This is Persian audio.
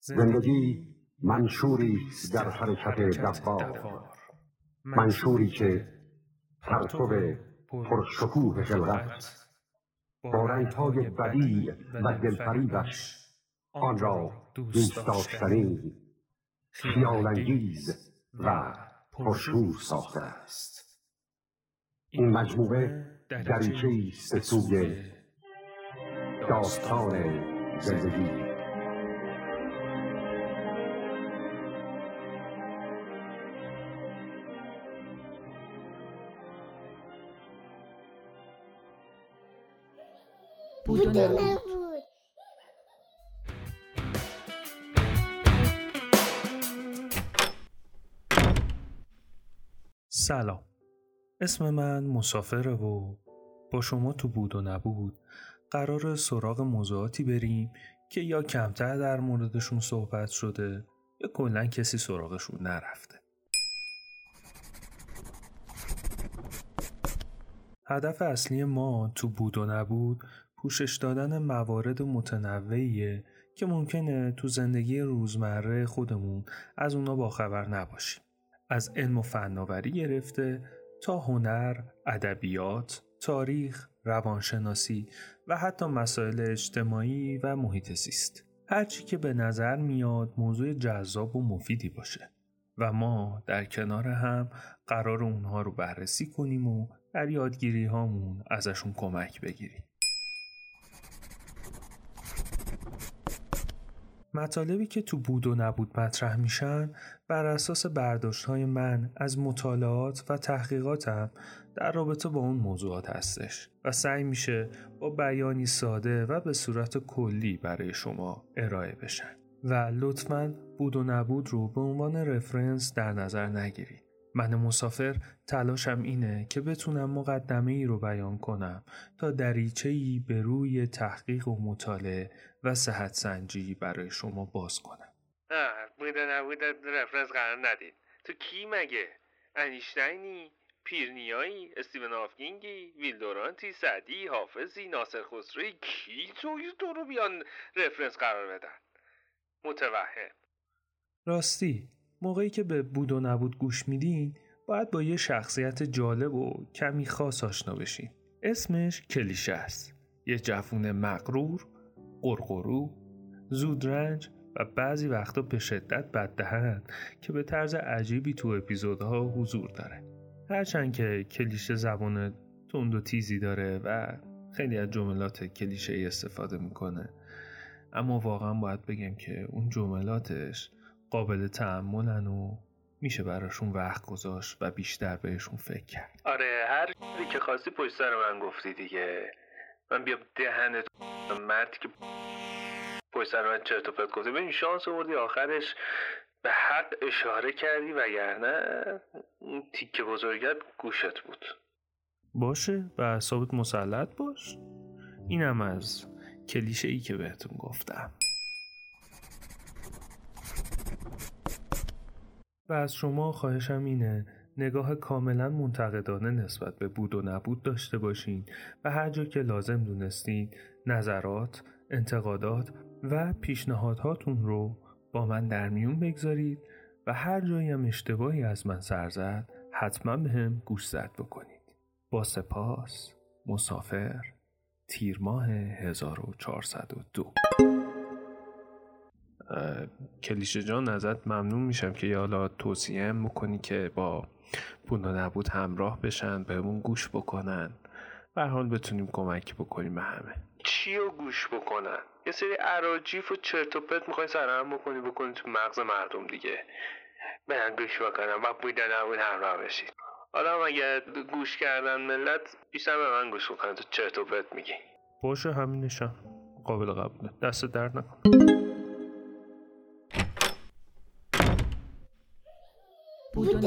زندگی منشوری در حرکت دوار منشوری که پرتو پرشکوه خلقت با رنگهای بدی و دلفریبش آن را دوست داشتنی خیالانگیز و پرشور ساخته است. این مجموعه دریچه است سوی داستان زندگی. سلام. اسم من مسافره و با شما تو بود و نبود. قرار سراغ موضوعاتی بریم که یا کمتر در موردشون صحبت شده یا کلا کسی سراغشون نرفته. هدف اصلی ما تو بود و نبود پوشش دادن موارد متنوعیه که ممکنه تو زندگی روزمره خودمون از اونا باخبر نباشیم. از علم و فناوری گرفته تا هنر، ادبیات، تاریخ، روانشناسی و حتی مسائل اجتماعی و محیط زیست. هرچی که به نظر میاد موضوع جذاب و مفیدی باشه و ما در کنار هم قرار اونها رو بررسی کنیم و در یادگیری هامون ازشون کمک بگیریم. مطالبی که تو بود و نبود مطرح میشن بر اساس برداشت های من از مطالعات و تحقیقاتم در رابطه با اون موضوعات هستش و سعی میشه با بیانی ساده و به صورت کلی برای شما ارائه بشن و لطفا بود و نبود رو به عنوان رفرنس در نظر نگیرید. من مسافر تلاشم اینه که بتونم مقدمه ای رو بیان کنم تا دریچه ای به روی تحقیق و مطالعه و صحت سنجی برای شما باز کنم. نه بوده نبوده reference قرار ندید. تو کی مگه؟ انیشتینی؟ پیرنیایی؟ استیون هاوکینگی؟ ویلدورانتی؟ سعدی؟ حافظی؟ ناصر خسروی؟ کی توی تو رو بیان reference قرار بدن؟ متوهم راستی موقعی که به بود و نبود گوش میدین باید با یه شخصیت جالب و کمی خاص آشنا بشین اسمش کلیشه است. یه جفون مقرور قرقرو زودرنج و بعضی وقتا به شدت بددهن که به طرز عجیبی تو اپیزودها حضور داره. هرچند که کلیشه زبان تند و تیزی داره و خیلی از جملات کلیشه ای استفاده می‌کنه. اما واقعا باید بگم که اون جملاتش قابل تعملن و میشه براشون وقت گذاشت و بیشتر بهشون فکر کرد. آره هر چیزی که خواستی پشت سر من گفتی دیگه. من بیام دهنت مردی که پشت سر من چرت و پرت گفتی. ببین شانس آوردی آخرش به حق اشاره کردی وگرنه اون تیکه بزرگت گوشت بود. باشه و حسابت مسلط باش. اینم از کلیشه ای که بهتون گفتم و از شما خواهشم اینه نگاه کاملا منتقدانه نسبت به بود و نبود داشته باشین و هر جا که لازم دونستین نظرات، انتقادات و پیشنهادهاتون رو با من در میون بگذارید و هر جایی هم اشتباهی از من سر زد حتما به هم گوش زد بکنید. با سپاس مسافر تیر ماه 1402 کلیشه جان ازت ممنون میشم که حالا توصیه بکنی که با بود نبود همراه بشن بهمون گوش بکنن. به حال بتونیم کمک بکنیم به همه. چی رو گوش بکنن؟ یه سری عراجیف و چرت و پرت می‌خوای سرهم بکنی بکنی تو مغز مردم دیگه. برن گوش بکنن و بود نبود همراه بشید حالا اگه گوش کردن ملت بیشتر به من گوش بکنن تو چرت و پرت میگی. باشه همینشم قابل قبوله. دست درد نکن. بود